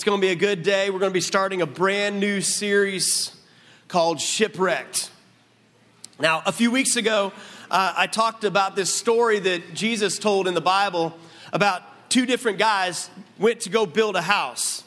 It's going to be a good day. We're going to be starting a brand new series called Shipwrecked. Now, a few weeks ago, uh, I talked about this story that Jesus told in the Bible about two different guys went to go build a house.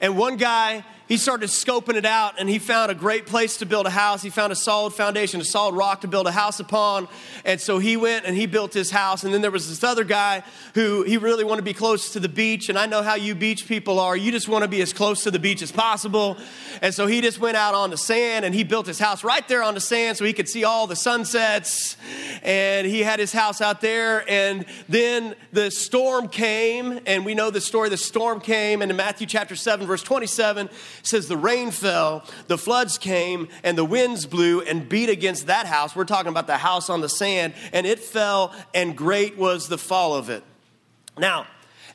And one guy he started scoping it out and he found a great place to build a house. He found a solid foundation, a solid rock to build a house upon. And so he went and he built his house. And then there was this other guy who he really wanted to be close to the beach. And I know how you beach people are. You just want to be as close to the beach as possible. And so he just went out on the sand and he built his house right there on the sand so he could see all the sunsets. And he had his house out there. And then the storm came. And we know the story. The storm came. And in Matthew chapter 7, verse 27, says the rain fell, the floods came, and the winds blew and beat against that house. We're talking about the house on the sand, and it fell, and great was the fall of it. Now,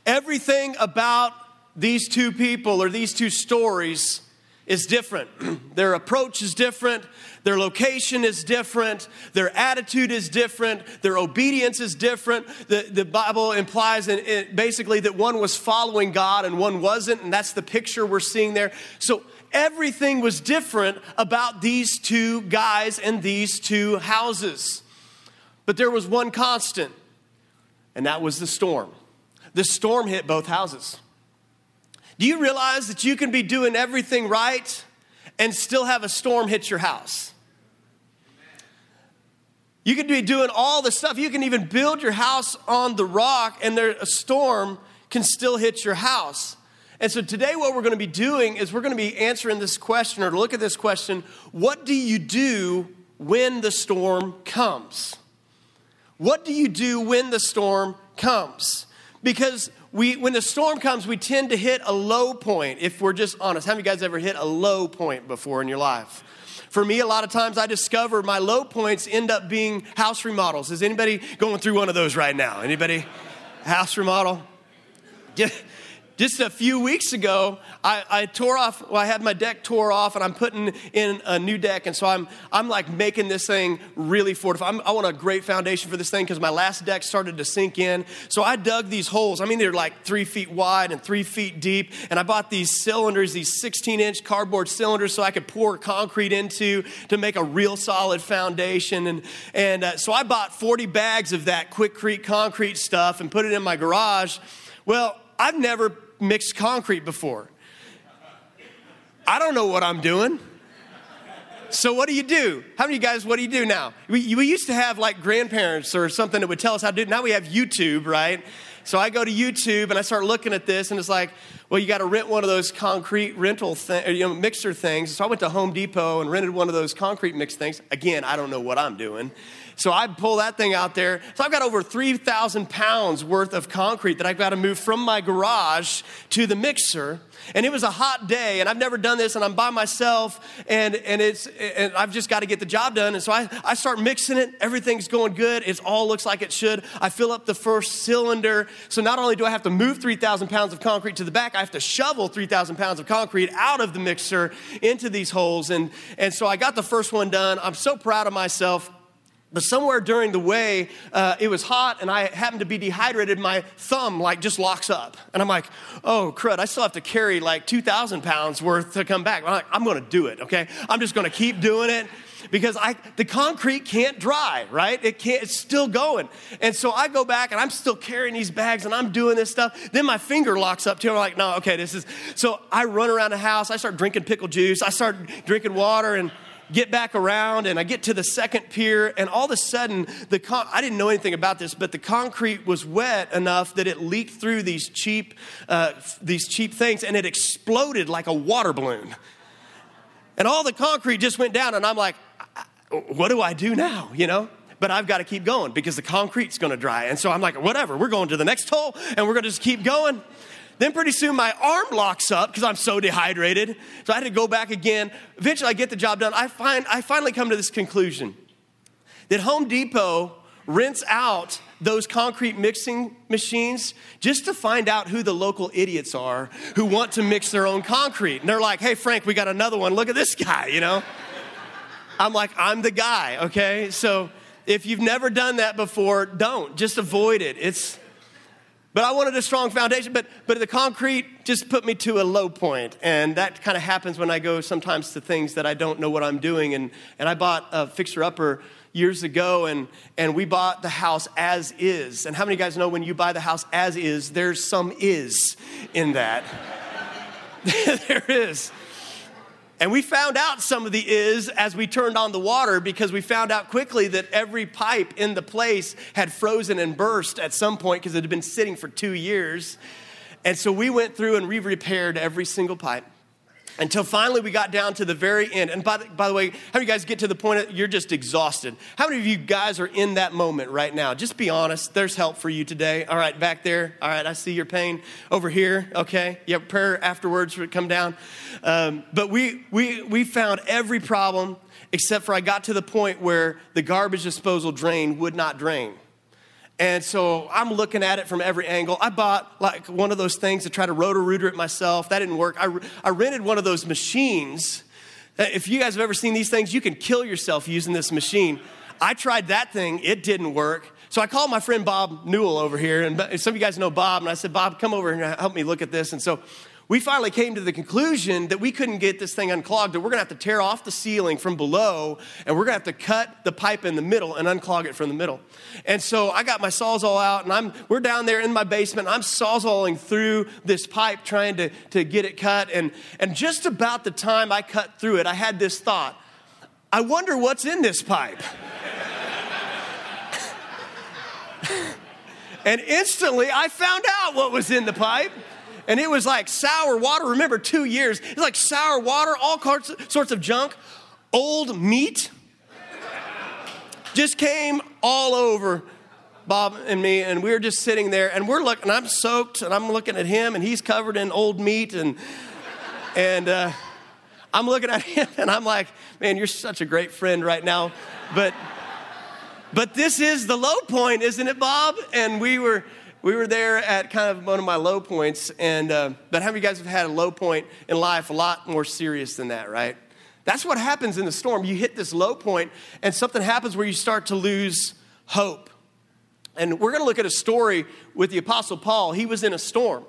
everything about these two people or these two stories is different. their approach is different. Their location is different. Their attitude is different. Their obedience is different. The, the Bible implies in, basically that one was following God and one wasn't, and that's the picture we're seeing there. So everything was different about these two guys and these two houses. But there was one constant, and that was the storm. The storm hit both houses. Do you realize that you can be doing everything right and still have a storm hit your house? You can be doing all the stuff. You can even build your house on the rock, and there, a storm can still hit your house. And so today, what we're going to be doing is we're going to be answering this question or look at this question What do you do when the storm comes? What do you do when the storm comes? Because we, when the storm comes, we tend to hit a low point, if we're just honest. How many of you guys ever hit a low point before in your life? For me, a lot of times I discover my low points end up being house remodels. Is anybody going through one of those right now? Anybody? House remodel? Just a few weeks ago, I, I, tore off, well, I had my deck tore off and I'm putting in a new deck. And so I'm, I'm like making this thing really fortified. I'm, i want a great foundation for this thing because my last deck started to sink in. So I dug these holes. I mean, they're like three feet wide and three feet deep. And I bought these cylinders, these 16 inch cardboard cylinders so I could pour concrete into to make a real solid foundation. And, and uh, so I bought 40 bags of that Quikrete concrete stuff and put it in my garage. Well, I've never mixed concrete before. I don't know what I'm doing. So what do you do? How many guys, what do you do now? We, we used to have like grandparents or something that would tell us how to do it. Now we have YouTube, right? So I go to YouTube and I start looking at this and it's like, well, you got to rent one of those concrete rental thing, you know, mixer things. So I went to Home Depot and rented one of those concrete mix things. Again, I don't know what I'm doing. So I pull that thing out there. So I've got over 3,000 pounds worth of concrete that I've got to move from my garage to the mixer. And it was a hot day, and I've never done this, and I'm by myself, and, and, it's, and I've just got to get the job done. And so I, I start mixing it. Everything's going good. It all looks like it should. I fill up the first cylinder. So not only do I have to move 3,000 pounds of concrete to the back, I have to shovel 3,000 pounds of concrete out of the mixer into these holes. And, and so I got the first one done. I'm so proud of myself. But somewhere during the way, uh, it was hot and I happened to be dehydrated. My thumb like just locks up. And I'm like, oh, crud, I still have to carry like 2,000 pounds worth to come back. I'm like, I'm to do it, okay? I'm just to keep doing it because I, the concrete can't dry, right? It can't, it's still going. And so I go back and I'm still carrying these bags and I'm doing this stuff. Then my finger locks up too. I'm like, no, okay, this is, so I run around the house. I start drinking pickle juice. I start drinking water and, get back around and I get to the second pier, and all of a sudden, the con- I didn't know anything about this, but the concrete was wet enough that it leaked through these cheap, uh, these cheap things and it exploded like a water balloon. And all the concrete just went down, and I'm like, what do I do now? You know? But I've got to keep going because the concrete's going to dry. And so I'm like, whatever, we're going to the next hole and we're going to just keep going. Then pretty soon my arm locks up because I'm so dehydrated. So I had to go back again. Eventually I get the job done. I find I finally come to this conclusion that Home Depot rents out those concrete mixing machines just to find out who the local idiots are who want to mix their own concrete. And they're like, hey, Frank, we got another one. Look at this guy, you know? I'm like, I'm the guy, okay? So if you've never done that before, don't. Just avoid it. It's But I wanted a strong foundation, but, but the concrete just put me to a low point. And that kind of happens when I go sometimes to things that I don't know what I'm doing. And, and I bought a fixer upper years ago, and, and we bought the house as is. And how many guys know when you buy the house as is, there's some is in that? there is. And we found out some of the is as we turned on the water because we found out quickly that every pipe in the place had frozen and burst at some point because it had been sitting for two years. And so we went through and we repaired every single pipe until finally we got down to the very end. And by the, by the way, how many you guys get to the point you're just exhausted? How many of you guys are in that moment right now? Just be honest. There's help for you today. All right, back there. All right, I see your pain over here. Okay, have prayer afterwards would come down. Um, but we, we, we found every problem except for I got to the point where the garbage disposal drain would not drain. And so I'm looking at it from every angle. I bought like one of those things to try to rotor rooter it myself. That didn't work. I, I rented one of those machines. If you guys have ever seen these things, you can kill yourself using this machine. I tried that thing, it didn't work. So I called my friend Bob Newell over here, and some of you guys know Bob, and I said, Bob, come over and help me look at this. And so we finally came to the conclusion that we couldn't get this thing unclogged, that we're gonna have to tear off the ceiling from below and we're gonna have to cut the pipe in the middle and unclog it from the middle. And so I got my sawzall out and I'm we're down there in my basement. I'm sawzalling through this pipe trying to, to get it cut. And, and just about the time I cut through it, I had this thought. I wonder what's in this pipe. and instantly I found out what was in the pipe and it was like sour water. Remember, two years. It's like sour water, all sorts of junk, old meat. Just came all over Bob and me, and we were just sitting there, and we're looking. I'm soaked, and I'm looking at him, and he's covered in old meat, and and uh, I'm looking at him, and I'm like, man, you're such a great friend right now, but but this is the low point, isn't it, Bob? And we were we were there at kind of one of my low points. And, uh, but how many of you guys have had a low point in life a lot more serious than that, right? That's what happens in the storm. You hit this low point, and something happens where you start to lose hope. And we're going to look at a story with the Apostle Paul. He was in a storm.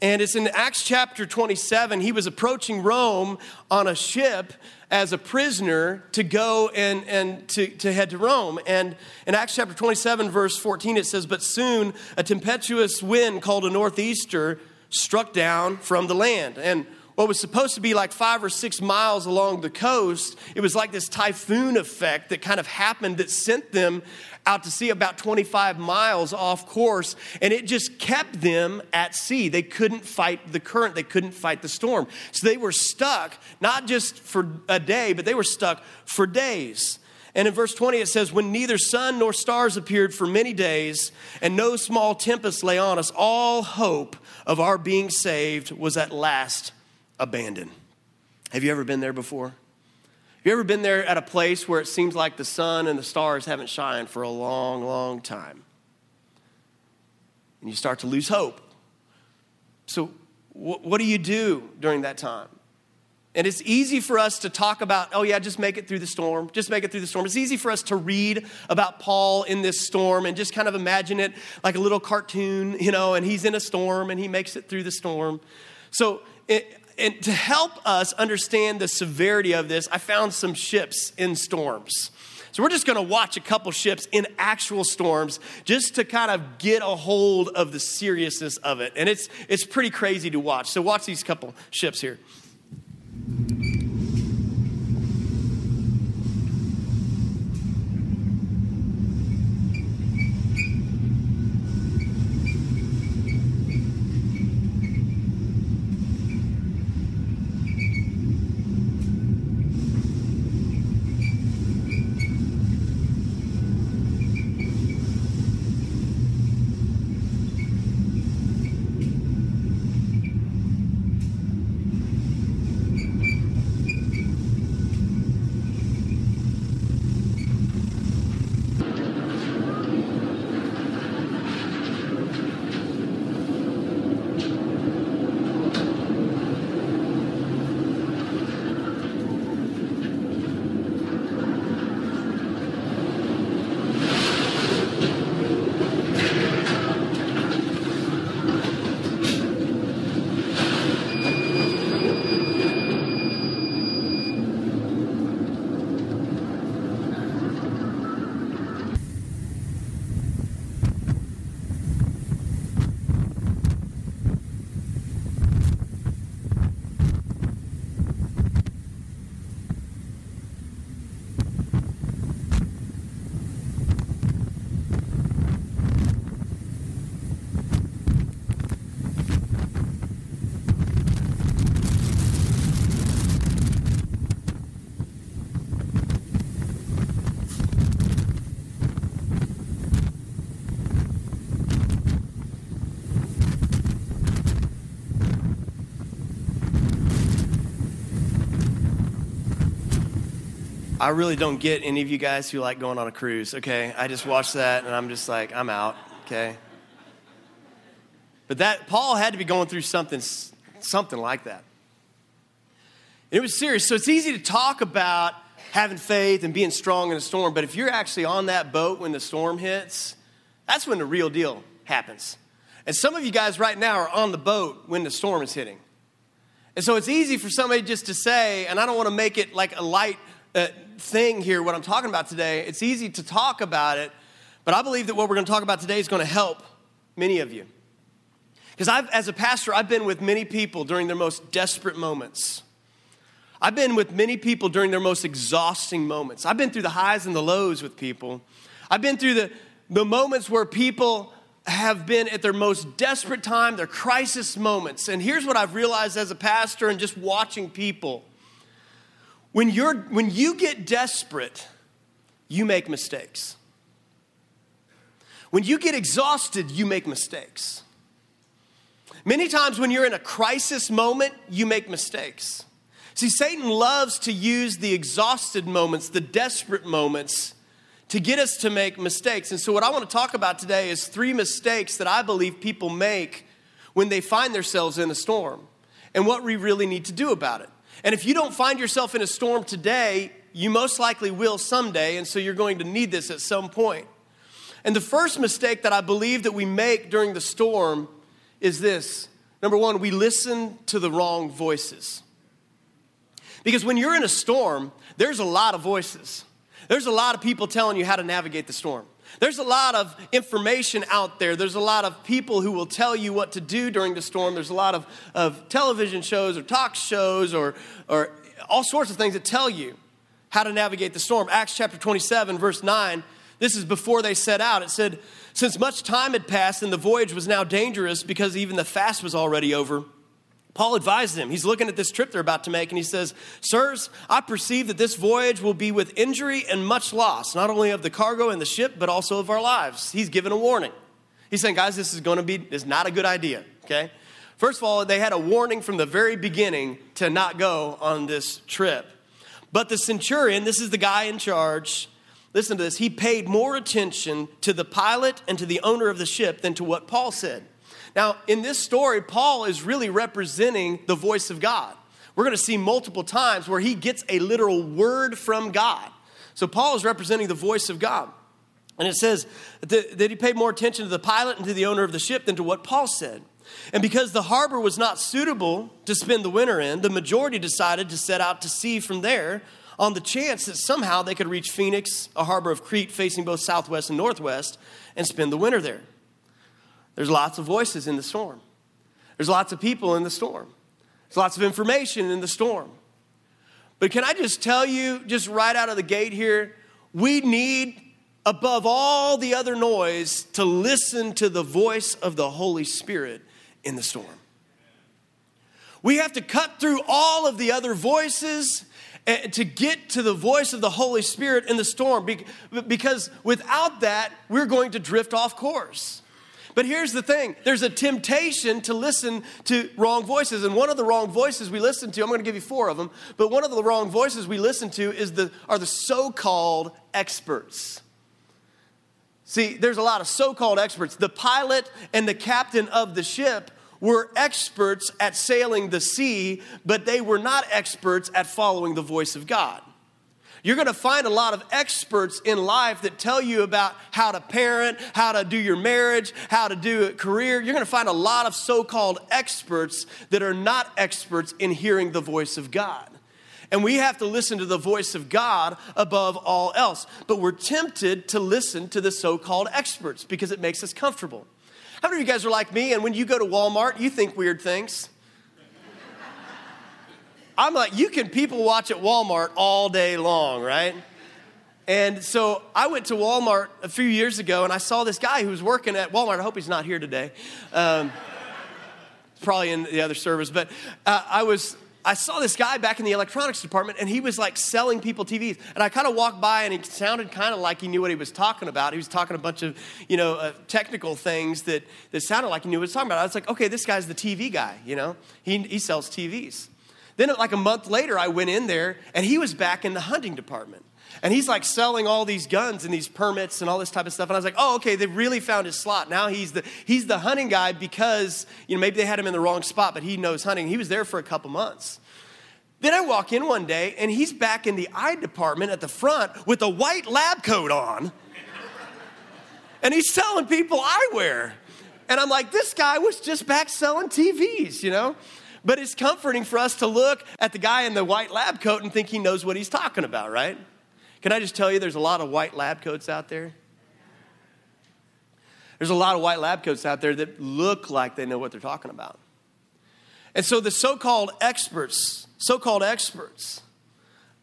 And it's in Acts chapter 27. He was approaching Rome on a ship as a prisoner to go and, and to, to head to Rome. And in Acts chapter 27, verse 14, it says, But soon a tempestuous wind called a northeaster struck down from the land. And what was supposed to be like five or six miles along the coast, it was like this typhoon effect that kind of happened that sent them out to sea about 25 miles off course, and it just kept them at sea. They couldn't fight the current, they couldn't fight the storm. So they were stuck, not just for a day, but they were stuck for days. And in verse 20, it says, When neither sun nor stars appeared for many days, and no small tempest lay on us, all hope of our being saved was at last abandoned. Have you ever been there before? Have you ever been there at a place where it seems like the sun and the stars haven't shined for a long, long time? And you start to lose hope. So, wh- what do you do during that time? And it's easy for us to talk about, oh, yeah, just make it through the storm. Just make it through the storm. It's easy for us to read about Paul in this storm and just kind of imagine it like a little cartoon, you know, and he's in a storm and he makes it through the storm. So, it, and to help us understand the severity of this, I found some ships in storms. So we're just going to watch a couple ships in actual storms just to kind of get a hold of the seriousness of it. And it's it's pretty crazy to watch. So watch these couple ships here. I really don't get any of you guys who like going on a cruise, okay? I just watch that and I'm just like, I'm out, okay? But that Paul had to be going through something something like that. It was serious. So it's easy to talk about having faith and being strong in a storm, but if you're actually on that boat when the storm hits, that's when the real deal happens. And some of you guys right now are on the boat when the storm is hitting. And so it's easy for somebody just to say, and I don't want to make it like a light uh, thing here, what I'm talking about today. It's easy to talk about it, but I believe that what we're going to talk about today is going to help many of you. Because I've, as a pastor, I've been with many people during their most desperate moments. I've been with many people during their most exhausting moments. I've been through the highs and the lows with people. I've been through the, the moments where people have been at their most desperate time, their crisis moments. And here's what I've realized as a pastor and just watching people. When, you're, when you get desperate, you make mistakes. When you get exhausted, you make mistakes. Many times when you're in a crisis moment, you make mistakes. See, Satan loves to use the exhausted moments, the desperate moments, to get us to make mistakes. And so, what I want to talk about today is three mistakes that I believe people make when they find themselves in a storm and what we really need to do about it. And if you don't find yourself in a storm today, you most likely will someday, and so you're going to need this at some point. And the first mistake that I believe that we make during the storm is this. Number one, we listen to the wrong voices. Because when you're in a storm, there's a lot of voices. There's a lot of people telling you how to navigate the storm. There's a lot of information out there. There's a lot of people who will tell you what to do during the storm. There's a lot of, of television shows or talk shows or, or all sorts of things that tell you how to navigate the storm. Acts chapter 27, verse 9, this is before they set out. It said, Since much time had passed and the voyage was now dangerous because even the fast was already over, Paul advises him. He's looking at this trip they're about to make, and he says, Sirs, I perceive that this voyage will be with injury and much loss, not only of the cargo and the ship, but also of our lives. He's given a warning. He's saying, Guys, this is going to be this is not a good idea, okay? First of all, they had a warning from the very beginning to not go on this trip. But the centurion, this is the guy in charge, listen to this, he paid more attention to the pilot and to the owner of the ship than to what Paul said. Now, in this story, Paul is really representing the voice of God. We're going to see multiple times where he gets a literal word from God. So, Paul is representing the voice of God. And it says that, he paid more attention to the pilot and to the owner of the ship than to what Paul said. And because the harbor was not suitable to spend the winter in, the majority decided to set out to sea from there on the chance that somehow they could reach Phoenix, a harbor of Crete facing both southwest and northwest, and spend the winter there. There's lots of voices in the storm. There's lots of people in the storm. There's lots of information in the storm. But can I just tell you, just right out of the gate here, we need, above all the other noise, to listen to the voice of the Holy Spirit in the storm. We have to cut through all of the other voices eh, to get to the voice of the Holy Spirit in the storm because without that, we're going to drift off course. But here's the thing there's a temptation to listen to wrong voices. And one of the wrong voices we listen to, I'm going to give you four of them, but one of the wrong voices we listen to is the, are the so called experts. See, there's a lot of so called experts. The pilot and the captain of the ship were experts at sailing the sea, but they were not experts at following the voice of God. You're going to find a lot of experts in life that tell you about how to parent, how to do your marriage, how to do a career. You're going to find a lot of so called experts that are not experts in hearing the voice of God. And we have to listen to the voice of God above all else. But we're tempted to listen to the so called experts because it makes us comfortable. How many of you guys are like me and when you go to Walmart, you think weird things? I'm like, you can people watch at Walmart all day long, right? And so I went to Walmart a few years ago and I saw this guy who was working at Walmart. I hope he's not here today. Um, probably in the other service, but uh, I was. I saw this guy back in the electronics department, and he was like selling people TVs. And I kind of walked by, and he sounded kind of like he knew what he was talking about. He was talking a bunch of, you know, uh, technical things that, that sounded like he knew what he was talking about. I was like, okay, this guy's the TV guy, you know? He, he sells TVs. Then, like a month later, I went in there and he was back in the hunting department. And he's like selling all these guns and these permits and all this type of stuff. And I was like, oh, okay, they really found his slot. Now he's the, he's the hunting guy because, you know, maybe they had him in the wrong spot, but he knows hunting. He was there for a couple months. Then I walk in one day and he's back in the eye department at the front with a white lab coat on. and he's selling people eyewear. And I'm like, this guy was just back selling TVs, you know? But it's comforting for us to look at the guy in the white lab coat and think he knows what he's talking about, right? Can I just tell you, there's a lot of white lab coats out there? There's a lot of white lab coats out there that look like they know what they're talking about. And so the so called experts, so called experts,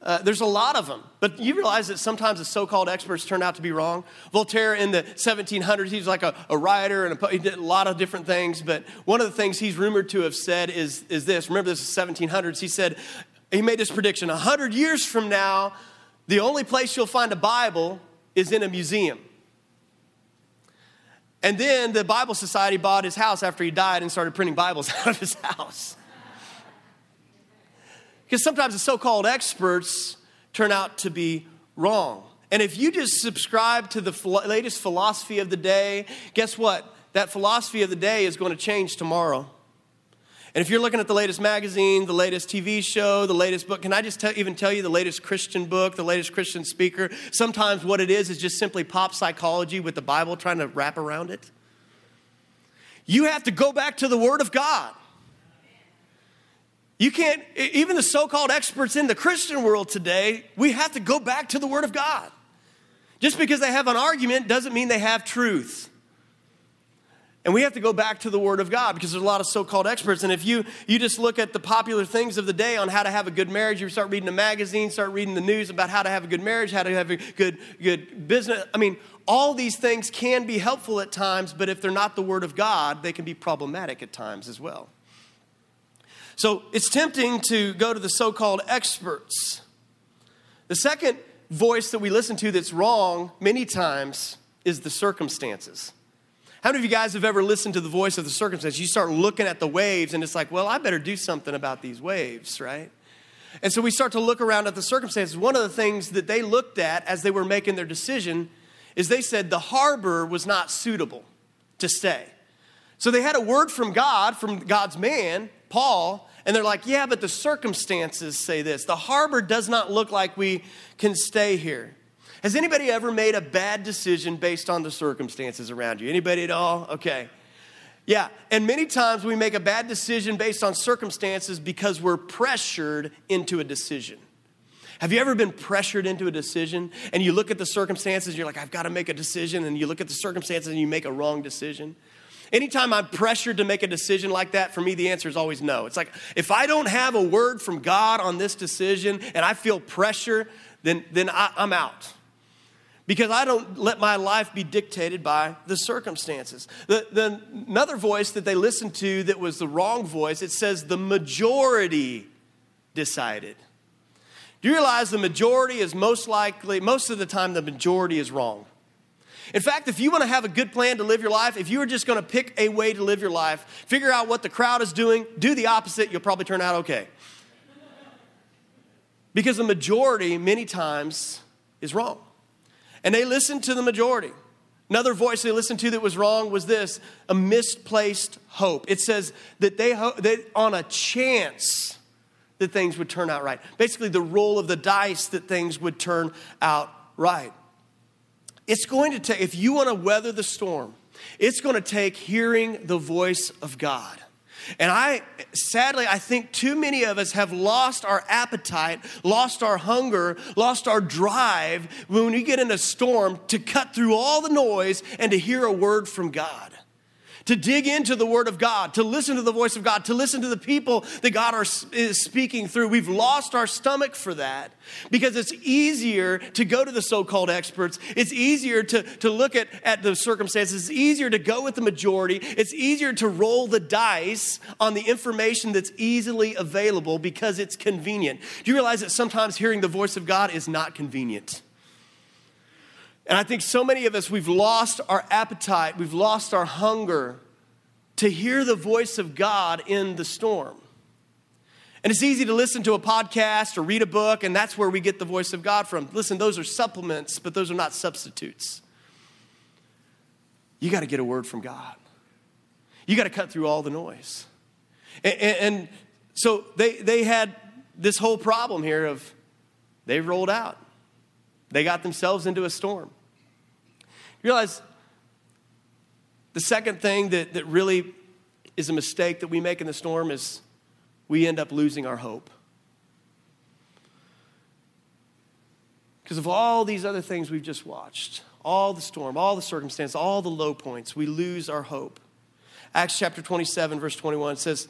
uh, there's a lot of them, but you realize that sometimes the so-called experts turn out to be wrong. Voltaire in the 1700s, he was like a, a writer and a, he did a lot of different things. But one of the things he's rumored to have said is, is this. Remember, this is 1700s. He said he made this prediction: hundred years from now, the only place you'll find a Bible is in a museum. And then the Bible Society bought his house after he died and started printing Bibles out of his house. Because sometimes the so called experts turn out to be wrong. And if you just subscribe to the latest philosophy of the day, guess what? That philosophy of the day is going to change tomorrow. And if you're looking at the latest magazine, the latest TV show, the latest book, can I just tell, even tell you the latest Christian book, the latest Christian speaker? Sometimes what it is is just simply pop psychology with the Bible trying to wrap around it. You have to go back to the Word of God. You can't, even the so called experts in the Christian world today, we have to go back to the Word of God. Just because they have an argument doesn't mean they have truth. And we have to go back to the Word of God because there's a lot of so called experts. And if you, you just look at the popular things of the day on how to have a good marriage, you start reading a magazine, start reading the news about how to have a good marriage, how to have a good, good business. I mean, all these things can be helpful at times, but if they're not the Word of God, they can be problematic at times as well. So it's tempting to go to the so called experts. The second voice that we listen to that's wrong many times is the circumstances. How many of you guys have ever listened to the voice of the circumstances? You start looking at the waves and it's like, well, I better do something about these waves, right? And so we start to look around at the circumstances. One of the things that they looked at as they were making their decision is they said the harbor was not suitable to stay. So they had a word from God, from God's man, Paul, and they're like, yeah, but the circumstances say this. The harbor does not look like we can stay here. Has anybody ever made a bad decision based on the circumstances around you? Anybody at all? Okay. Yeah, and many times we make a bad decision based on circumstances because we're pressured into a decision. Have you ever been pressured into a decision and you look at the circumstances, you're like, I've got to make a decision, and you look at the circumstances and you make a wrong decision? Anytime I'm pressured to make a decision like that, for me, the answer is always no. It's like if I don't have a word from God on this decision and I feel pressure, then, then I, I'm out. Because I don't let my life be dictated by the circumstances. The, the, another voice that they listened to that was the wrong voice, it says the majority decided. Do you realize the majority is most likely, most of the time, the majority is wrong? In fact, if you want to have a good plan to live your life, if you are just going to pick a way to live your life, figure out what the crowd is doing, do the opposite, you'll probably turn out okay. Because the majority, many times, is wrong. And they listen to the majority. Another voice they listened to that was wrong was this a misplaced hope. It says that they, that on a chance that things would turn out right. Basically, the roll of the dice that things would turn out right. It's going to take, if you want to weather the storm, it's going to take hearing the voice of God. And I, sadly, I think too many of us have lost our appetite, lost our hunger, lost our drive when we get in a storm to cut through all the noise and to hear a word from God to dig into the Word of God, to listen to the voice of God, to listen to the people that God are, is speaking through. We've lost our stomach for that because it's easier to go to the so called experts. It's easier to, to look at, at the circumstances. It's easier to go with the majority. It's easier to roll the dice on the information that's easily available because it's convenient. Do you realize that sometimes hearing the voice of God is not convenient? And I think so many of us, we've lost our appetite, we've lost our hunger to hear the voice of God in the storm. And it's easy to listen to a podcast or read a book, and that's where we get the voice of God from. Listen, those are supplements, but those are not substitutes. You got to get a word from God. You got to cut through all the noise. And, and, and, so they, they had this whole problem here of they rolled out. They got themselves into a storm. You realize the second thing that, that really is a mistake that we make in the storm is we end up losing our hope. Because of all these other things we've just watched, all the storm, all the circumstance, all the low points, we lose our hope. Acts chapter 27, verse 21 says,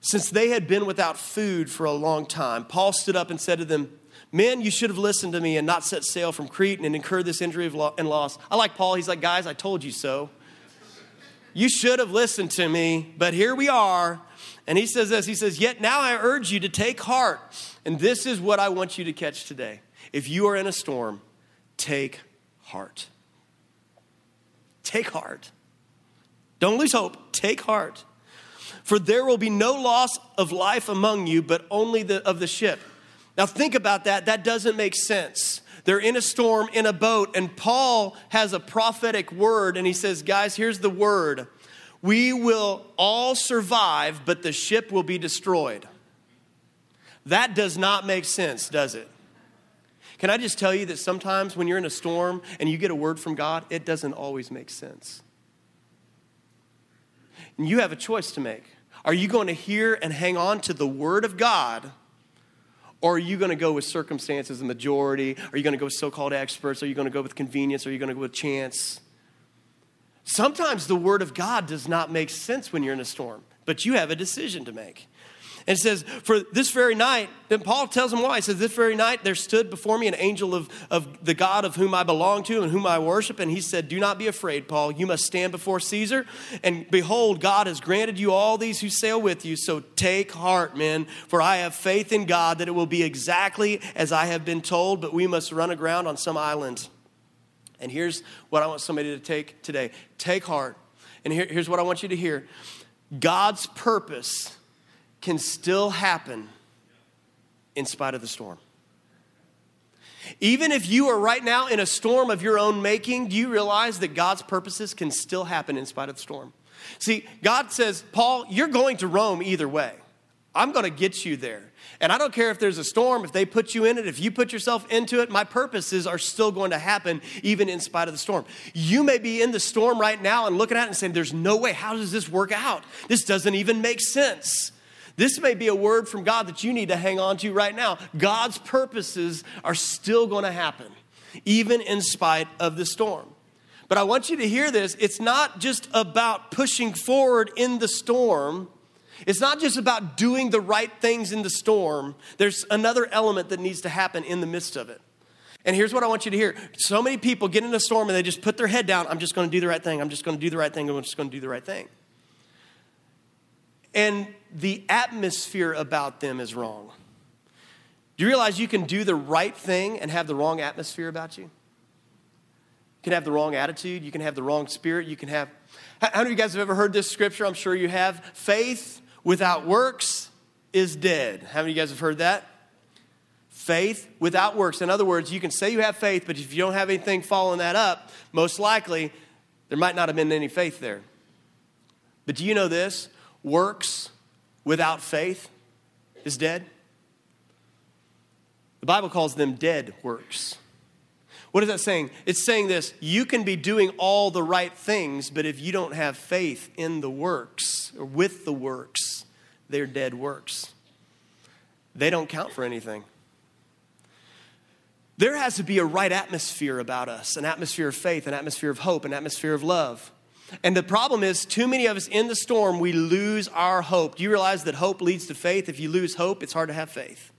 Since they had been without food for a long time, Paul stood up and said to them, Men, you should have listened to me and not set sail from Crete and incurred this injury and loss. I like Paul. He's like, Guys, I told you so. You should have listened to me, but here we are. And he says this He says, Yet now I urge you to take heart. And this is what I want you to catch today. If you are in a storm, take heart. Take heart. Don't lose hope. Take heart. For there will be no loss of life among you, but only the, of the ship. Now, think about that. That doesn't make sense. They're in a storm in a boat, and Paul has a prophetic word, and he says, Guys, here's the word. We will all survive, but the ship will be destroyed. That does not make sense, does it? Can I just tell you that sometimes when you're in a storm and you get a word from God, it doesn't always make sense. And you have a choice to make. Are you going to hear and hang on to the word of God? Or are you going to go with circumstances, and majority? Are you going to go with so called experts? Are you going to go with convenience? Are you going to go with chance? Sometimes the word of God does not make sense when you're in a storm, but you have a decision to make. And it says, For this very night, then Paul tells him why. He says, This very night there stood before me an angel of, of the God of whom I belong to and whom I worship. And he said, Do not be afraid, Paul. You must stand before Caesar. And behold, God has granted you all these who sail with you. So take heart, men, for I have faith in God that it will be exactly as I have been told, but we must run aground on some island. And here's what I want somebody to take today take heart. And here, here's what I want you to hear God's purpose can still happen in spite of the storm. Even if you are right now in a storm of your own making, do you realize that God's purposes can still happen in spite of the storm? See, God says, Paul, you're going to Rome either way. I'm going to get you there. And I don't care if there's a storm, if they put you in it, if you put yourself into it, my purposes are still going to happen even in spite of the storm. You may be in the storm right now and looking at it and saying, There's no way. How does this work out? This doesn't even make sense. This may be a word from God that you need to hang on to right now. God's purposes are still going to happen, even in spite of the storm. But I want you to hear this. It's not just about pushing forward in the storm. It's not just about doing the right things in the storm. There's another element that needs to happen in the midst of it. And here's what I want you to hear. So many people get in a storm and they just put their head down. I'm just going to do the right thing. I'm just going to do the right thing. I'm just going to do the right thing. And the atmosphere about them is wrong. Do you realize you can do the right thing and have the wrong atmosphere about you? You can have the wrong attitude, you can have the wrong spirit, you can have. How many of you guys have ever heard this scripture? I'm sure you have. Faith without works is dead. How many of you guys have heard that? Faith without works. In other words, you can say you have faith, but if you don't have anything following that up, most likely there might not have been any faith there. But do you know this? Works without faith is dead? The Bible calls them dead works. What is that saying? It's saying this you can be doing all the right things, but if you don't have faith in the works or with the works, they're dead works. They don't count for anything. There has to be a right atmosphere about us an atmosphere of faith, an atmosphere of hope, an atmosphere of love. And the problem is, too many of us in the storm, we lose our hope. Do you realize that hope leads to faith? If you lose hope, it's hard to have faith.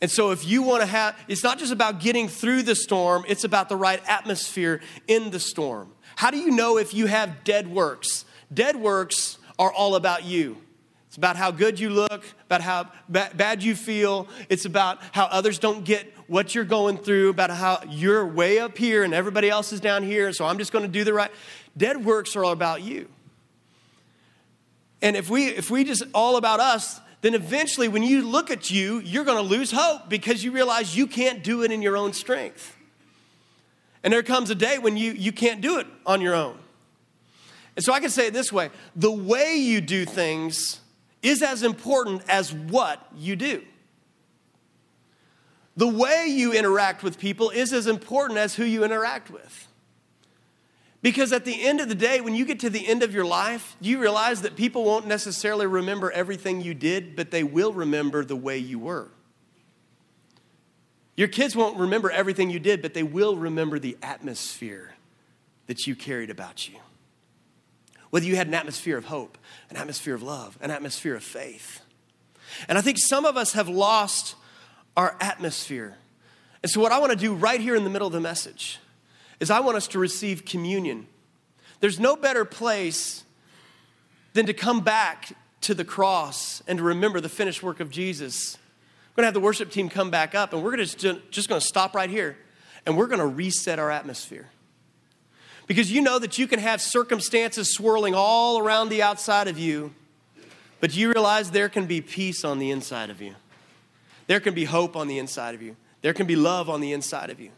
And so, if you want to have, it's not just about getting through the storm, it's about the right atmosphere in the storm. How do you know if you have dead works? Dead works are all about you. It's about how good you look, about how bad you feel. It's about how others don't get what you're going through, about how you're way up here and everybody else is down here, so I'm just going to do the right. Dead works are all about you. And if we if we just all about us, then eventually when you look at you, you're going to lose hope because you realize you can't do it in your own strength. And there comes a day when you, you can't do it on your own. And so I can say it this way the way you do things is as important as what you do. The way you interact with people is as important as who you interact with. Because at the end of the day, when you get to the end of your life, you realize that people won't necessarily remember everything you did, but they will remember the way you were. Your kids won't remember everything you did, but they will remember the atmosphere that you carried about you. Whether you had an atmosphere of hope, an atmosphere of love, an atmosphere of faith. And I think some of us have lost our atmosphere. And so, what I want to do right here in the middle of the message is I want us to receive communion. There's no better place than to come back to the cross and to remember the finished work of Jesus. We're going to have the worship team come back up, and we're just, just going to stop right here and we're going to reset our atmosphere. Because you know that you can have circumstances swirling all around the outside of you, but you realize there can be peace on the inside of you. There can be hope on the inside of you. There can be love on the inside of you.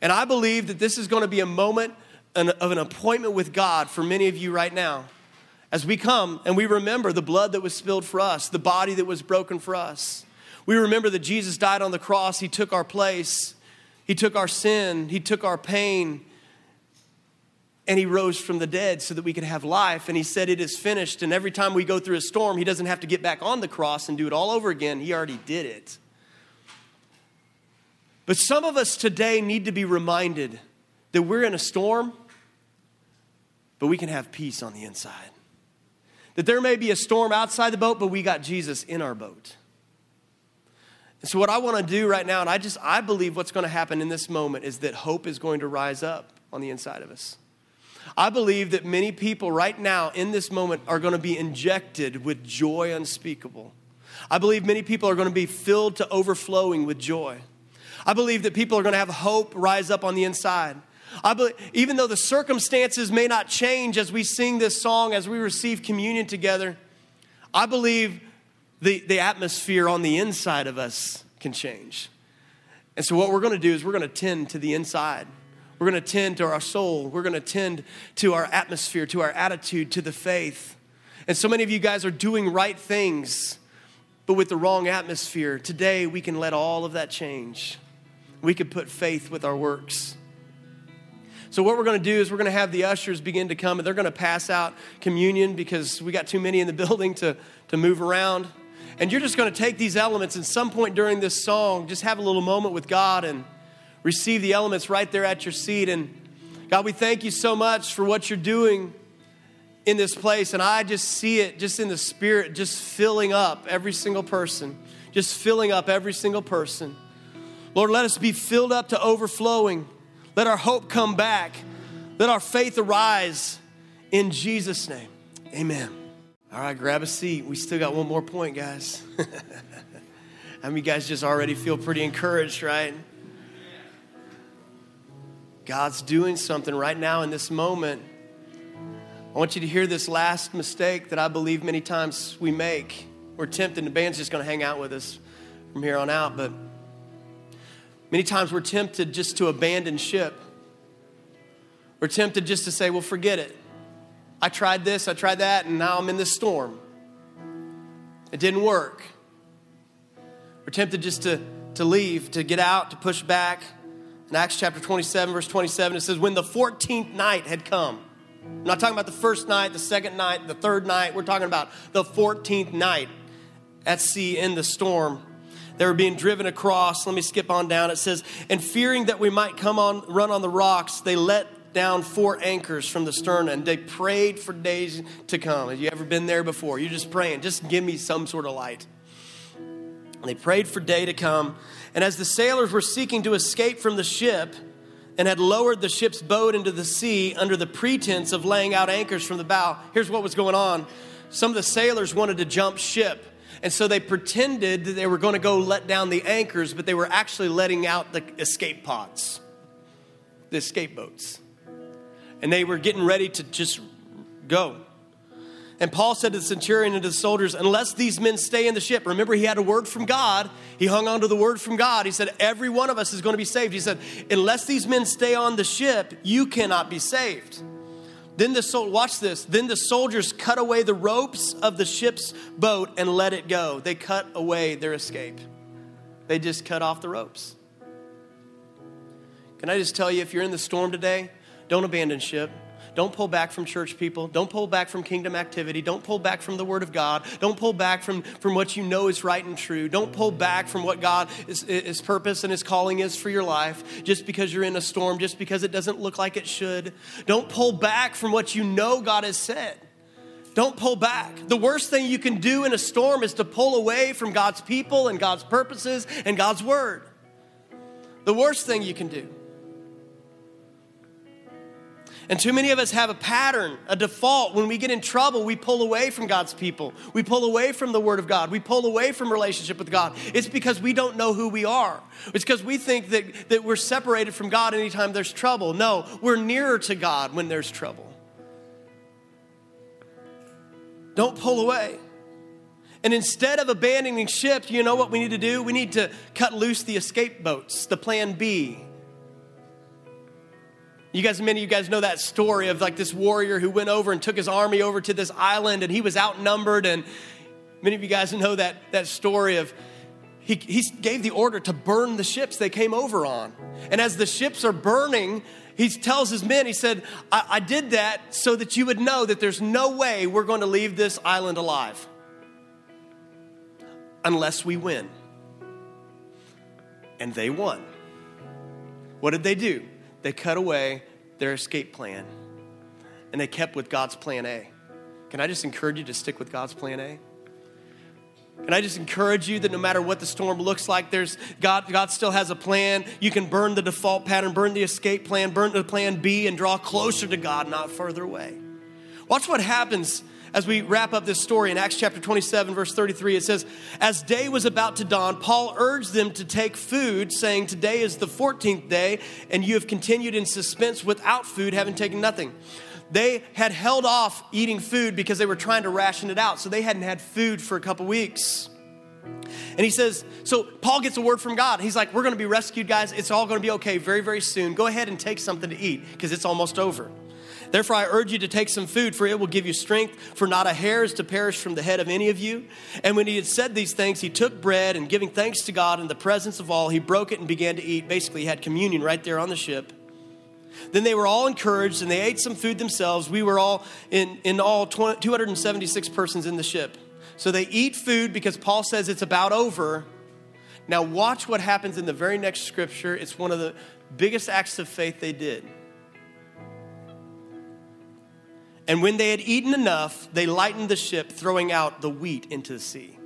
And I believe that this is going to be a moment of an appointment with God for many of you right now. As we come and we remember the blood that was spilled for us, the body that was broken for us. We remember that Jesus died on the cross, He took our place, He took our sin, He took our pain, and He rose from the dead so that we could have life. And He said, It is finished. And every time we go through a storm, He doesn't have to get back on the cross and do it all over again. He already did it. But some of us today need to be reminded that we're in a storm, but we can have peace on the inside. That there may be a storm outside the boat, but we got Jesus in our boat. And so, what I want to do right now, and I just, I believe what's going to happen in this moment is that hope is going to rise up on the inside of us. I believe that many people right now in this moment are going to be injected with joy unspeakable. I believe many people are going to be filled to overflowing with joy. I believe that people are going to have hope rise up on the inside. I believe, even though the circumstances may not change as we sing this song, as we receive communion together, I believe the, the atmosphere on the inside of us can change. And so, what we're going to do is we're going to tend to the inside. We're going to tend to our soul. We're going to tend to our atmosphere, to our attitude, to the faith. And so many of you guys are doing right things, but with the wrong atmosphere. Today, we can let all of that change. We can put faith with our works. So, what we're going to do is we're going to have the ushers begin to come and they're going to pass out communion because we got too many in the building to, to move around. And you're just going to take these elements and some point during this song, just have a little moment with God and receive the elements right there at your seat. And God, we thank you so much for what you're doing in this place. And I just see it just in the spirit, just filling up every single person, just filling up every single person. Lord, let us be filled up to overflowing. Let our hope come back. Let our faith arise in Jesus' name. Amen. All right, grab a seat. We still got one more point, guys. How many guys just already feel pretty encouraged, right? God's doing something right now in this moment. I want you to hear this last mistake that I believe many times we make. We're tempted, the band's just going to hang out with us from here on out, but many times we're tempted just to abandon ship. We're tempted just to say, well, forget it. I tried this, I tried that, and now I'm in this storm. It didn't work. We're tempted just to, to leave, to get out, to push back. In Acts chapter 27, verse 27, it says, When the 14th night had come, I'm not talking about the first night, the second night, the third night. We're talking about the 14th night at sea in the storm. They were being driven across. Let me skip on down. It says, And fearing that we might come on, run on the rocks, they let down four anchors from the stern and they prayed for days to come. Have you ever been there before? You're just praying, just give me some sort of light. And they prayed for day to come. And as the sailors were seeking to escape from the ship and had lowered the ship's boat into the sea under the pretense of laying out anchors from the bow, here's what was going on. Some of the sailors wanted to jump ship. And so they pretended that they were going to go let down the anchors, but they were actually letting out the escape pods, the escape boats and they were getting ready to just go. And Paul said to the centurion and to the soldiers, Unless these men stay in the ship, remember he had a word from God. He hung on to the word from God. He said, Every one of us is going to be saved. He said, Unless these men stay on the ship, you cannot be saved. Then the sol- watch this. Then the soldiers cut away the ropes of the ship's boat and let it go. They cut away their escape. They just cut off the ropes. Can I just tell you, if you're in the storm today, don't abandon ship. Don't pull back from church people. Don't pull back from kingdom activity. Don't pull back from the word of God. Don't pull back from, from what you know is right and true. Don't pull back from what God is, his purpose and his calling is for your life just because you're in a storm, just because it doesn't look like it should. Don't pull back from what you know God has said. Don't pull back. The worst thing you can do in a storm is to pull away from God's people and God's purposes and God's word. The worst thing you can do. And too many of us have a pattern, a default. When we get in trouble, we pull away from God's people. We pull away from the Word of God. We pull away from relationship with God. It's because we don't know who we are. It's because we think that, that we're separated from God anytime there's trouble. No, we're nearer to God when there's trouble. Don't pull away. And instead of abandoning ship, you know what we need to do? We need to cut loose the escape boats, the plan B. You guys, many of you guys know that story of like this warrior who went over and took his army over to this island and he was outnumbered. And many of you guys know that, that story of he, he gave the order to burn the ships they came over on. And as the ships are burning, he tells his men, he said, I, I did that so that you would know that there's no way we're going to leave this island alive unless we win. And they won. What did they do? They cut away their escape plan and they kept with God's plan A. Can I just encourage you to stick with God's plan A? And I just encourage you that no matter what the storm looks like, there's God, God still has a plan. You can burn the default pattern, burn the escape plan, burn the plan B, and draw closer to God, not further away. Watch what happens as we wrap up this story in Acts chapter 27, verse 33, it says, As day was about to dawn, Paul urged them to take food, saying, Today is the 14th day, and you have continued in suspense without food, having taken nothing. They had held off eating food because they were trying to ration it out, so they hadn't had food for a couple weeks. And he says, so Paul gets a word from God. He's like, we're going to be rescued, guys. It's all going to be okay very, very soon. Go ahead and take something to eat because it's almost over. Therefore, I urge you to take some food, for it will give you strength, for not a hair is to perish from the head of any of you. And when he had said these things, he took bread and giving thanks to God in the presence of all, he broke it and began to eat. Basically, he had communion right there on the ship. Then they were all encouraged and they ate some food themselves. We were all in, in all 276 persons in the ship. So they eat food because Paul says it's about over. Now, watch what happens in the very next scripture. It's one of the biggest acts of faith they did. And when they had eaten enough, they lightened the ship, throwing out the wheat into the sea.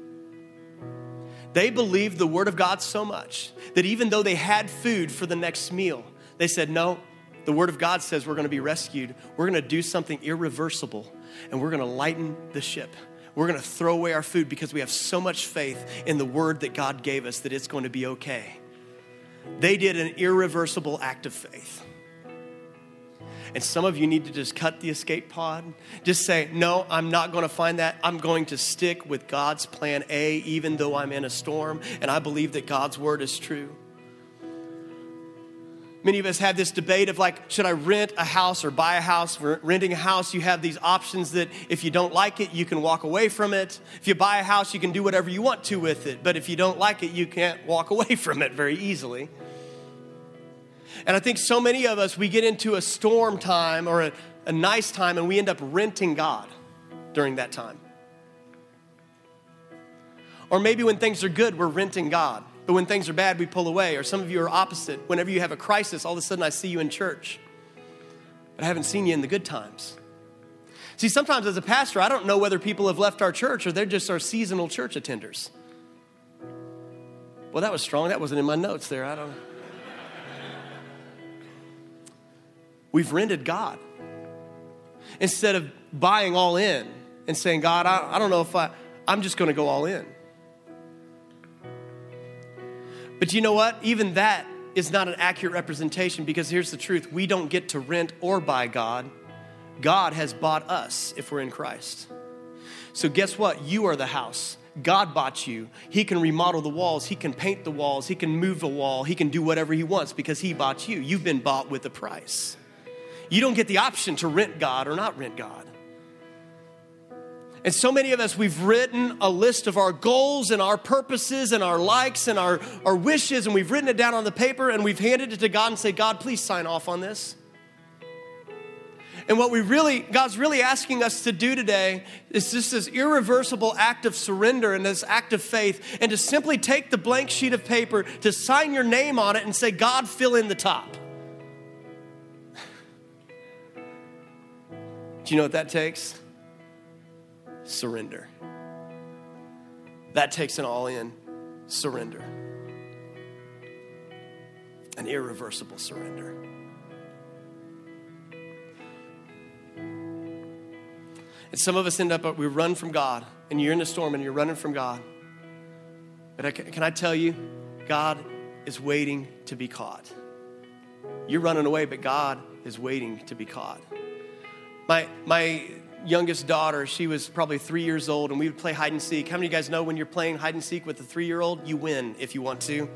They believed the word of God so much that even though they had food for the next meal, they said, No, the word of God says we're going to be rescued. We're going to do something irreversible, and we're going to lighten the ship. We're going to throw away our food because we have so much faith in the word that God gave us that it's going to be okay. They did an irreversible act of faith. And some of you need to just cut the escape pod. Just say, No, I'm not going to find that. I'm going to stick with God's plan A, even though I'm in a storm. And I believe that God's word is true. Many of us have this debate of like, should I rent a house or buy a house? For renting a house, you have these options that if you don't like it, you can walk away from it. If you buy a house, you can do whatever you want to with it. But if you don't like it, you can't walk away from it very easily. And I think so many of us, we get into a storm time or a, a nice time and we end up renting God during that time. Or maybe when things are good, we're renting God. But when things are bad, we pull away. Or some of you are opposite. Whenever you have a crisis, all of a sudden I see you in church. But I haven't seen you in the good times. See, sometimes as a pastor, I don't know whether people have left our church or they're just our seasonal church attenders. Well, that was strong. That wasn't in my notes there. I don't know. We've rented God. Instead of buying all in and saying, God, I, I don't know if I, I'm just going to go all in. But you know what? Even that is not an accurate representation because here's the truth we don't get to rent or buy God. God has bought us if we're in Christ. So, guess what? You are the house. God bought you. He can remodel the walls. He can paint the walls. He can move the wall. He can do whatever He wants because He bought you. You've been bought with a price. You don't get the option to rent God or not rent God. And so many of us, we've written a list of our goals and our purposes and our likes and our, our wishes, and we've written it down on the paper and we've handed it to God and say, God, please sign off on this. And what we really, God's really asking us to do today is just this irreversible act of surrender and this act of faith, and to simply take the blank sheet of paper, to sign your name on it, and say, God, fill in the top. Do you know what that takes? Surrender. That takes an all in surrender, an irreversible surrender. And some of us end up, uh, we run from God, and you're in a storm and you're running from God. But I, can I tell you, God is waiting to be caught. You're running away, but God is waiting to be caught. My, my youngest daughter, she was probably three years old, and we would play hide and seek. How many of you guys know when you're playing hide and seek with a three year old, you win if you want to?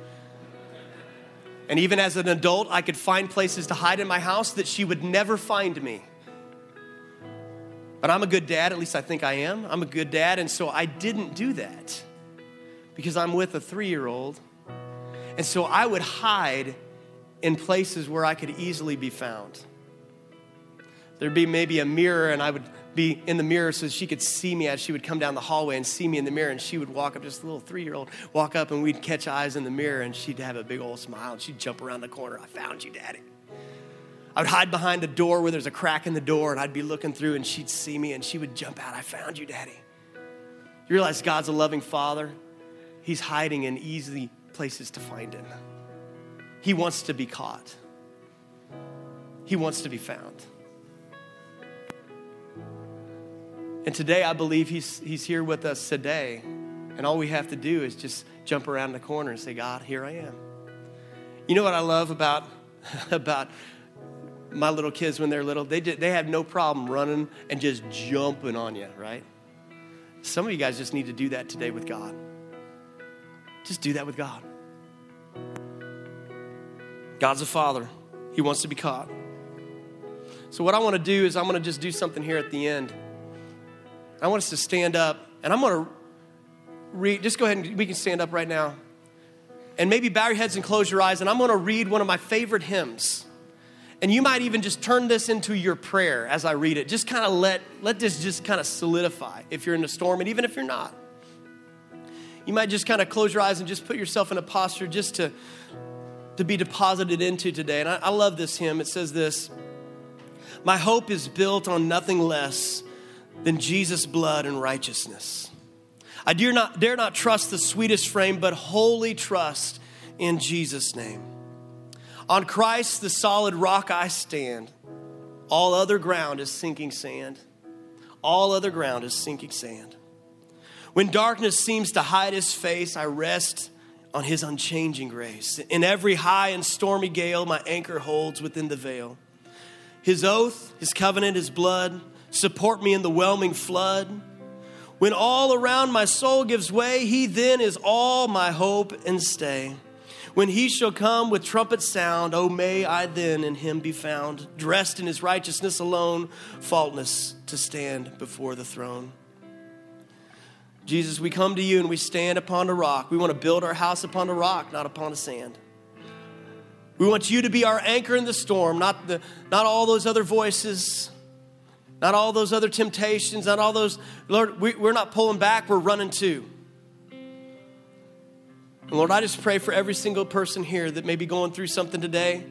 And even as an adult, I could find places to hide in my house that she would never find me. But I'm a good dad, at least I think I am. I'm a good dad, and so I didn't do that because I'm with a three year old. And so I would hide in places where I could easily be found. There'd be maybe a mirror, and I would be in the mirror so she could see me as she would come down the hallway and see me in the mirror. And she would walk up, just a little three year old, walk up, and we'd catch eyes in the mirror, and she'd have a big old smile, and she'd jump around the corner. I found you, Daddy. I would hide behind a door where there's a crack in the door, and I'd be looking through, and she'd see me, and she would jump out. I found you, Daddy. You realize God's a loving Father? He's hiding in easy places to find Him. He wants to be caught, He wants to be found. And today, I believe he's, he's here with us today. And all we have to do is just jump around the corner and say, God, here I am. You know what I love about, about my little kids when they're little? They, they have no problem running and just jumping on you, right? Some of you guys just need to do that today with God. Just do that with God. God's a father, He wants to be caught. So, what I want to do is, I'm going to just do something here at the end. I want us to stand up, and I'm going to read, just go ahead and we can stand up right now. And maybe bow your heads and close your eyes, and I'm going to read one of my favorite hymns. And you might even just turn this into your prayer as I read it. Just kind of let, let this just kind of solidify if you're in a storm, and even if you're not. You might just kind of close your eyes and just put yourself in a posture just to, to be deposited into today. And I, I love this hymn. It says this My hope is built on nothing less than Jesus' blood and righteousness. I dare not, dare not trust the sweetest frame, but wholly trust in Jesus' name. On Christ, the solid rock, I stand. All other ground is sinking sand. All other ground is sinking sand. When darkness seems to hide his face, I rest on his unchanging grace. In every high and stormy gale, my anchor holds within the veil. His oath, his covenant, his blood, support me in the whelming flood. When all around my soul gives way, he then is all my hope and stay. When he shall come with trumpet sound, oh, may I then in him be found, dressed in his righteousness alone, faultless to stand before the throne. Jesus, we come to you and we stand upon a rock. We want to build our house upon a rock, not upon the sand. We want you to be our anchor in the storm, not, the, not all those other voices, not all those other temptations, not all those, Lord, we, we're not pulling back, we're running too. And Lord, I just pray for every single person here that may be going through something today.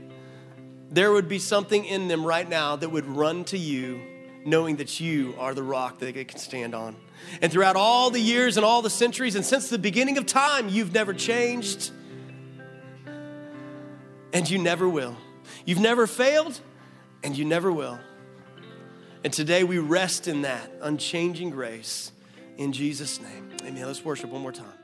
There would be something in them right now that would run to you, knowing that you are the rock that they can stand on. And throughout all the years and all the centuries, and since the beginning of time, you've never changed. And you never will. You've never failed, and you never will. And today we rest in that unchanging grace in Jesus' name. Amen. Let's worship one more time.